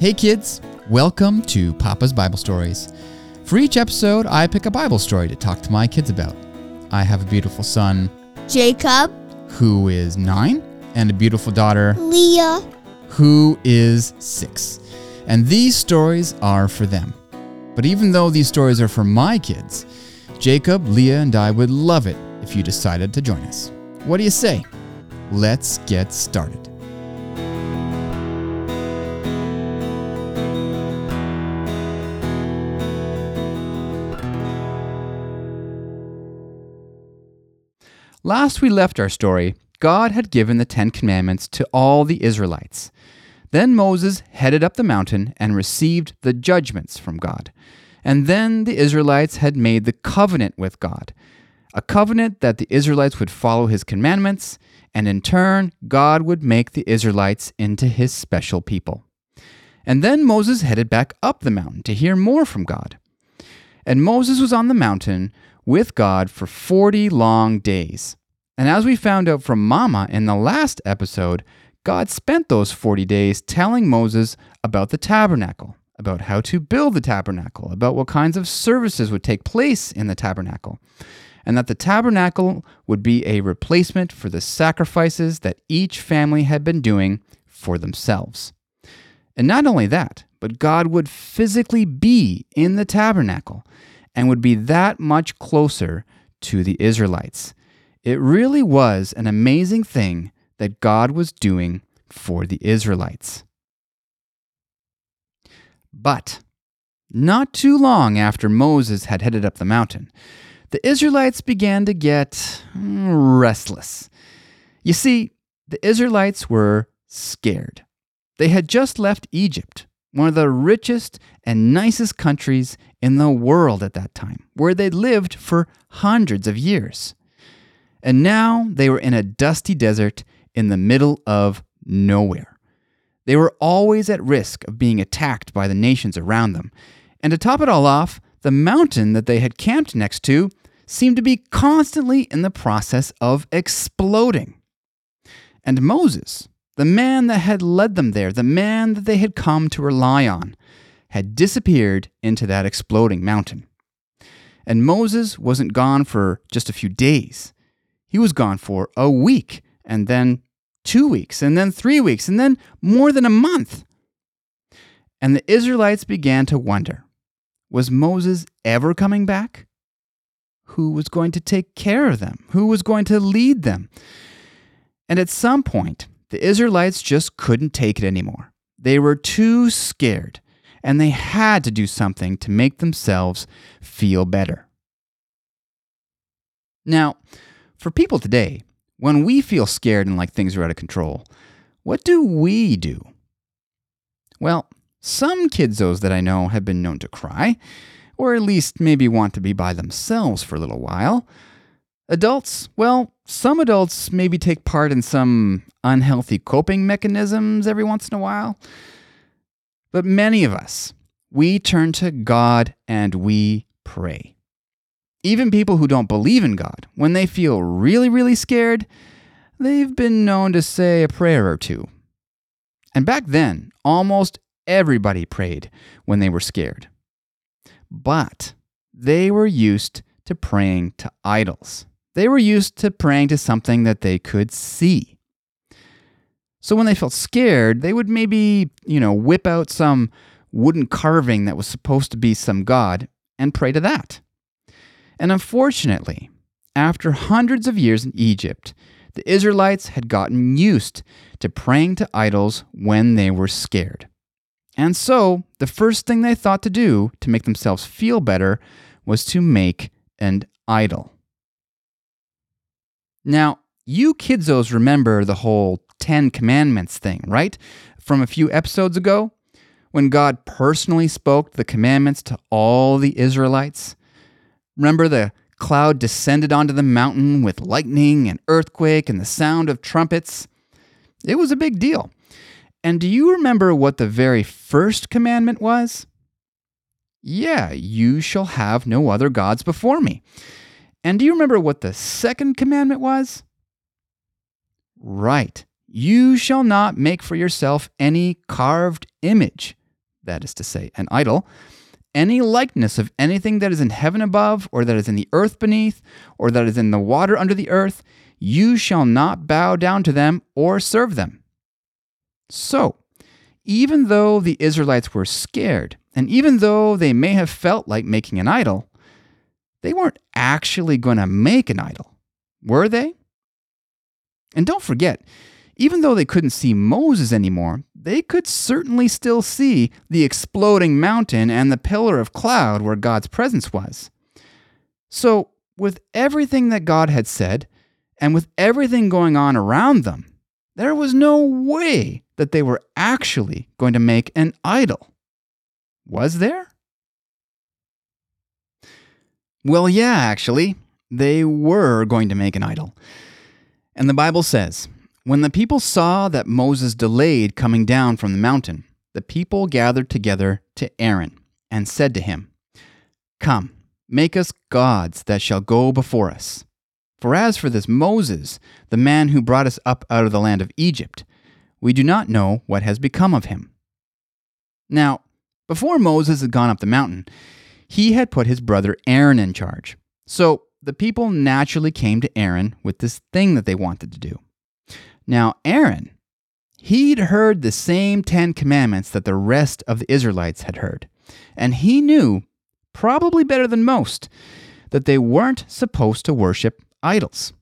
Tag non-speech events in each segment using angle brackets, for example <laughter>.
Hey kids, welcome to Papa's Bible Stories. For each episode, I pick a Bible story to talk to my kids about. I have a beautiful son Jacob, who is nine and a beautiful daughter Leah, who is six. And these stories are for them. But even though these stories are for my kids, Jacob, Leah, and I would love it if you decided to join us. What do you say? Let's get started. Last we left our story, God had given the Ten Commandments to all the Israelites. Then Moses headed up the mountain and received the judgments from God. And then the Israelites had made the covenant with God, a covenant that the Israelites would follow his commandments, and in turn, God would make the Israelites into his special people. And then Moses headed back up the mountain to hear more from God. And Moses was on the mountain with God for 40 long days. And as we found out from Mama in the last episode, God spent those 40 days telling Moses about the tabernacle, about how to build the tabernacle, about what kinds of services would take place in the tabernacle, and that the tabernacle would be a replacement for the sacrifices that each family had been doing for themselves. And not only that, but God would physically be in the tabernacle and would be that much closer to the Israelites. It really was an amazing thing that God was doing for the Israelites. But not too long after Moses had headed up the mountain, the Israelites began to get mm, restless. You see, the Israelites were scared. They had just left Egypt, one of the richest and nicest countries in the world at that time, where they'd lived for hundreds of years. And now they were in a dusty desert in the middle of nowhere. They were always at risk of being attacked by the nations around them. And to top it all off, the mountain that they had camped next to seemed to be constantly in the process of exploding. And Moses, the man that had led them there, the man that they had come to rely on, had disappeared into that exploding mountain. And Moses wasn't gone for just a few days. He was gone for a week, and then two weeks, and then three weeks, and then more than a month. And the Israelites began to wonder was Moses ever coming back? Who was going to take care of them? Who was going to lead them? And at some point, the Israelites just couldn't take it anymore. They were too scared, and they had to do something to make themselves feel better. Now, for people today, when we feel scared and like things are out of control, what do we do? Well, some kidzos that I know have been known to cry, or at least maybe want to be by themselves for a little while. Adults, well, some adults maybe take part in some unhealthy coping mechanisms every once in a while. But many of us, we turn to God and we pray. Even people who don't believe in God, when they feel really, really scared, they've been known to say a prayer or two. And back then, almost everybody prayed when they were scared. But they were used to praying to idols. They were used to praying to something that they could see. So when they felt scared, they would maybe, you know, whip out some wooden carving that was supposed to be some god and pray to that. And unfortunately, after hundreds of years in Egypt, the Israelites had gotten used to praying to idols when they were scared. And so, the first thing they thought to do to make themselves feel better was to make an idol. Now, you kidzos remember the whole Ten Commandments thing, right? From a few episodes ago, when God personally spoke the commandments to all the Israelites. Remember the cloud descended onto the mountain with lightning and earthquake and the sound of trumpets? It was a big deal. And do you remember what the very first commandment was? Yeah, you shall have no other gods before me. And do you remember what the second commandment was? Right. You shall not make for yourself any carved image that is to say, an idol, any likeness of anything that is in heaven above, or that is in the earth beneath, or that is in the water under the earth, you shall not bow down to them or serve them. So, even though the Israelites were scared, and even though they may have felt like making an idol, they weren't actually going to make an idol, were they? And don't forget, even though they couldn't see Moses anymore, they could certainly still see the exploding mountain and the pillar of cloud where God's presence was. So, with everything that God had said, and with everything going on around them, there was no way that they were actually going to make an idol. Was there? Well, yeah, actually, they were going to make an idol. And the Bible says, When the people saw that Moses delayed coming down from the mountain, the people gathered together to Aaron and said to him, Come, make us gods that shall go before us. For as for this Moses, the man who brought us up out of the land of Egypt, we do not know what has become of him. Now, before Moses had gone up the mountain, he had put his brother Aaron in charge. So the people naturally came to Aaron with this thing that they wanted to do. Now, Aaron, he'd heard the same Ten Commandments that the rest of the Israelites had heard. And he knew, probably better than most, that they weren't supposed to worship idols.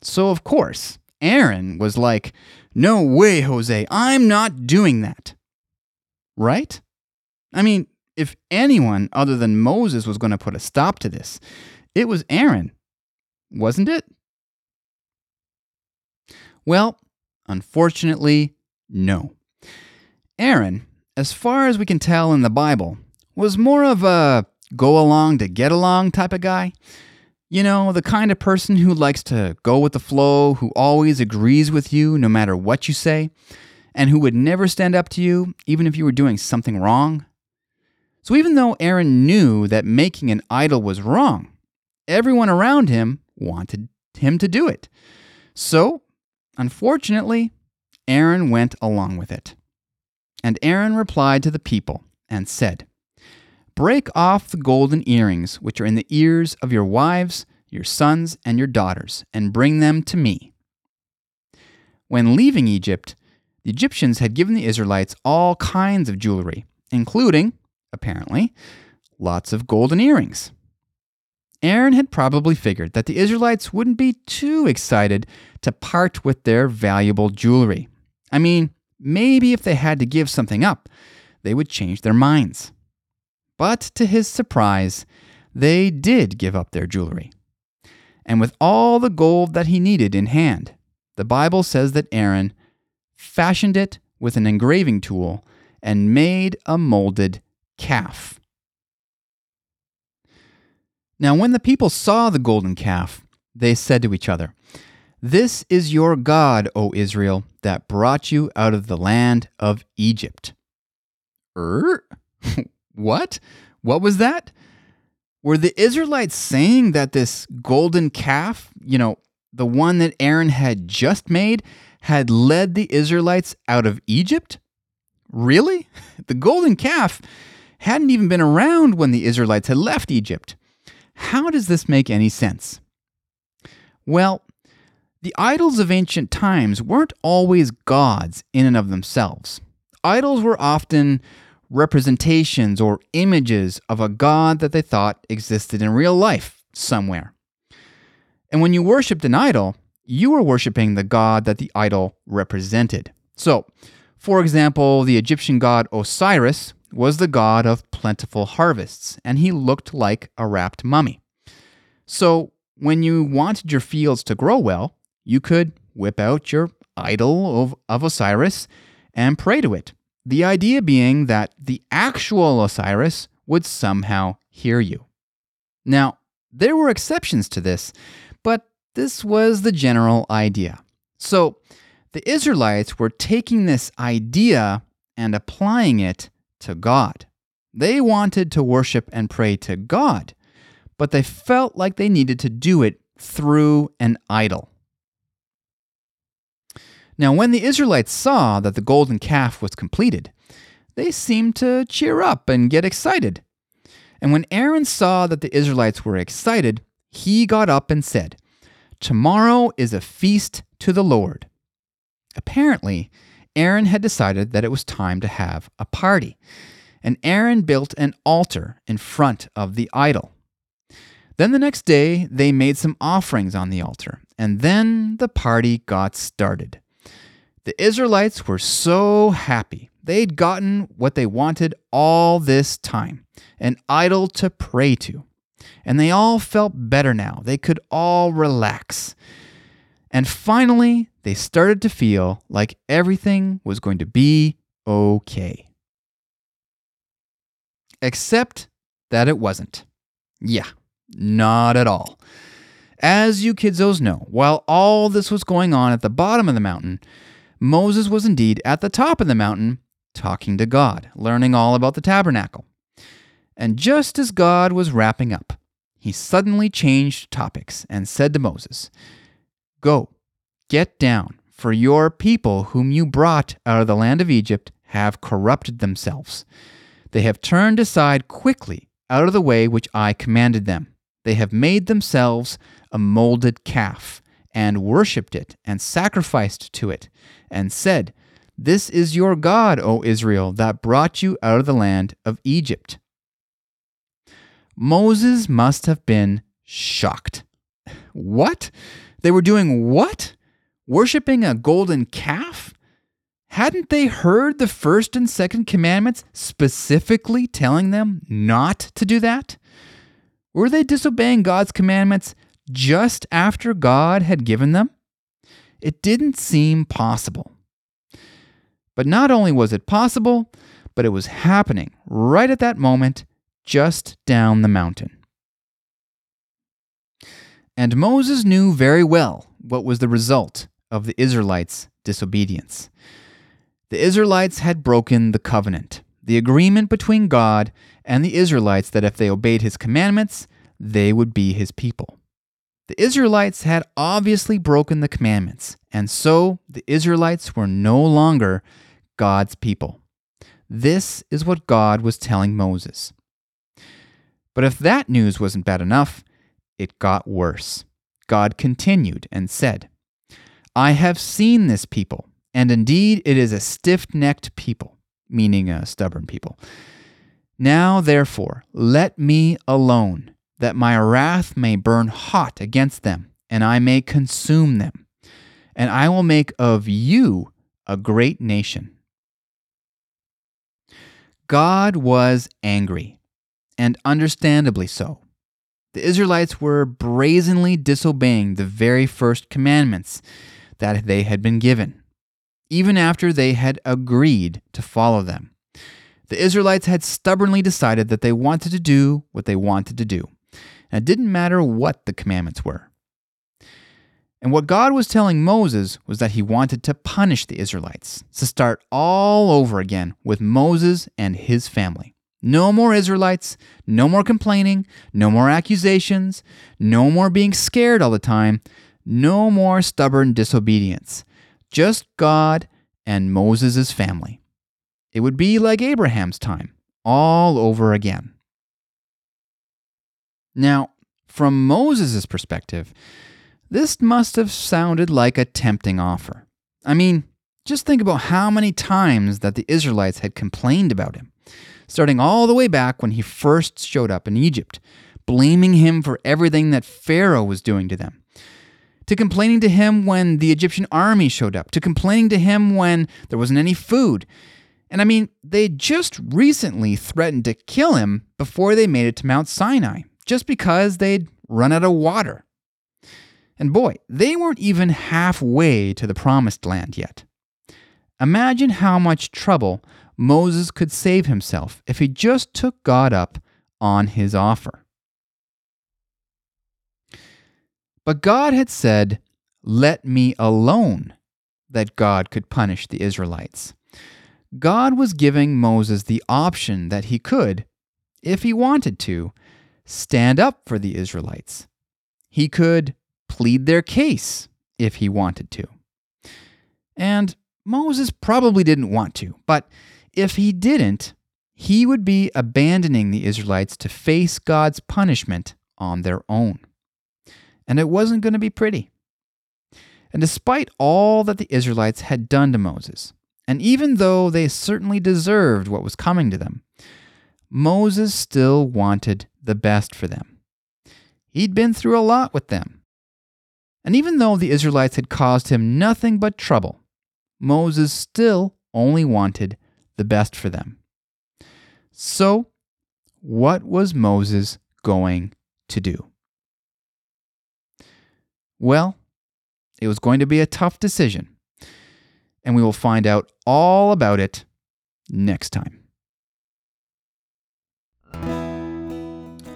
So, of course, Aaron was like, No way, Jose, I'm not doing that. Right? I mean, if anyone other than Moses was going to put a stop to this, it was Aaron, wasn't it? Well, unfortunately, no. Aaron, as far as we can tell in the Bible, was more of a go along to get along type of guy. You know, the kind of person who likes to go with the flow, who always agrees with you no matter what you say, and who would never stand up to you even if you were doing something wrong. So even though Aaron knew that making an idol was wrong, everyone around him wanted him to do it. So, unfortunately, Aaron went along with it. And Aaron replied to the people and said, Break off the golden earrings which are in the ears of your wives, your sons, and your daughters, and bring them to me. When leaving Egypt, the Egyptians had given the Israelites all kinds of jewelry, including, apparently, lots of golden earrings. Aaron had probably figured that the Israelites wouldn't be too excited to part with their valuable jewelry. I mean, maybe if they had to give something up, they would change their minds. But to his surprise, they did give up their jewelry. And with all the gold that he needed in hand, the Bible says that Aaron fashioned it with an engraving tool and made a molded calf. Now, when the people saw the golden calf, they said to each other, This is your God, O Israel, that brought you out of the land of Egypt. Er? <laughs> What? What was that? Were the Israelites saying that this golden calf, you know, the one that Aaron had just made, had led the Israelites out of Egypt? Really? <laughs> The golden calf hadn't even been around when the Israelites had left Egypt. How does this make any sense? Well, the idols of ancient times weren't always gods in and of themselves. Idols were often representations or images of a God that they thought existed in real life somewhere. And when you worshiped an idol, you were worshiping the God that the idol represented. So, for example, the Egyptian god Osiris was the god of plentiful harvests, and he looked like a wrapped mummy. So, when you wanted your fields to grow well, you could whip out your idol of, of Osiris and pray to it. The idea being that the actual Osiris would somehow hear you. Now, there were exceptions to this, but this was the general idea. So, the Israelites were taking this idea and applying it to God. They wanted to worship and pray to God, but they felt like they needed to do it through an idol. Now, when the Israelites saw that the golden calf was completed, they seemed to cheer up and get excited. And when Aaron saw that the Israelites were excited, he got up and said, Tomorrow is a feast to the Lord. Apparently, Aaron had decided that it was time to have a party, and Aaron built an altar in front of the idol. Then the next day, they made some offerings on the altar, and then the party got started. The Israelites were so happy. They'd gotten what they wanted all this time an idol to pray to. And they all felt better now. They could all relax. And finally, they started to feel like everything was going to be okay. Except that it wasn't. Yeah, not at all. As you kidsos know, while all this was going on at the bottom of the mountain, Moses was indeed at the top of the mountain talking to God, learning all about the tabernacle. And just as God was wrapping up, he suddenly changed topics and said to Moses, Go, get down, for your people whom you brought out of the land of Egypt have corrupted themselves. They have turned aside quickly out of the way which I commanded them. They have made themselves a molded calf, and worshipped it, and sacrificed to it, and said, This is your God, O Israel, that brought you out of the land of Egypt. Moses must have been shocked. <laughs> What? They were doing what? Worshipping a golden calf? Hadn't they heard the first and second commandments specifically telling them not to do that? Were they disobeying God's commandments just after God had given them? It didn't seem possible. But not only was it possible, but it was happening right at that moment just down the mountain. And Moses knew very well what was the result of the Israelites' disobedience. The Israelites had broken the covenant, the agreement between God and the Israelites that if they obeyed his commandments, they would be his people. The Israelites had obviously broken the commandments, and so the Israelites were no longer God's people. This is what God was telling Moses. But if that news wasn't bad enough, it got worse. God continued and said, I have seen this people, and indeed it is a stiff necked people, meaning a stubborn people. Now, therefore, let me alone, that my wrath may burn hot against them, and I may consume them. And I will make of you a great nation. God was angry and understandably so. The Israelites were brazenly disobeying the very first commandments that they had been given, even after they had agreed to follow them. The Israelites had stubbornly decided that they wanted to do what they wanted to do. And it didn't matter what the commandments were. And what God was telling Moses was that he wanted to punish the Israelites, to start all over again with Moses and his family. No more Israelites, no more complaining, no more accusations, no more being scared all the time, no more stubborn disobedience. Just God and Moses' family. It would be like Abraham's time, all over again. Now, from Moses' perspective, this must have sounded like a tempting offer. I mean, just think about how many times that the Israelites had complained about him starting all the way back when he first showed up in Egypt, blaming him for everything that Pharaoh was doing to them, to complaining to him when the Egyptian army showed up, to complaining to him when there wasn't any food. And I mean, they just recently threatened to kill him before they made it to Mount Sinai, just because they'd run out of water. And boy, they weren't even halfway to the promised land yet. Imagine how much trouble Moses could save himself if he just took God up on his offer. But God had said, Let me alone, that God could punish the Israelites. God was giving Moses the option that he could, if he wanted to, stand up for the Israelites. He could plead their case if he wanted to. And Moses probably didn't want to, but if he didn't, he would be abandoning the Israelites to face God's punishment on their own. And it wasn't going to be pretty. And despite all that the Israelites had done to Moses, and even though they certainly deserved what was coming to them, Moses still wanted the best for them. He'd been through a lot with them. And even though the Israelites had caused him nothing but trouble, Moses still only wanted the best for them. So, what was Moses going to do? Well, it was going to be a tough decision, and we will find out all about it next time.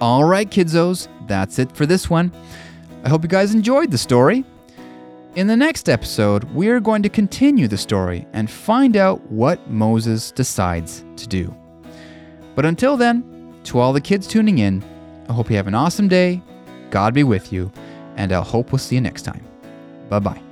All right, kiddos, that's it for this one. I hope you guys enjoyed the story. In the next episode, we're going to continue the story and find out what Moses decides to do. But until then, to all the kids tuning in, I hope you have an awesome day. God be with you, and I hope we'll see you next time. Bye bye.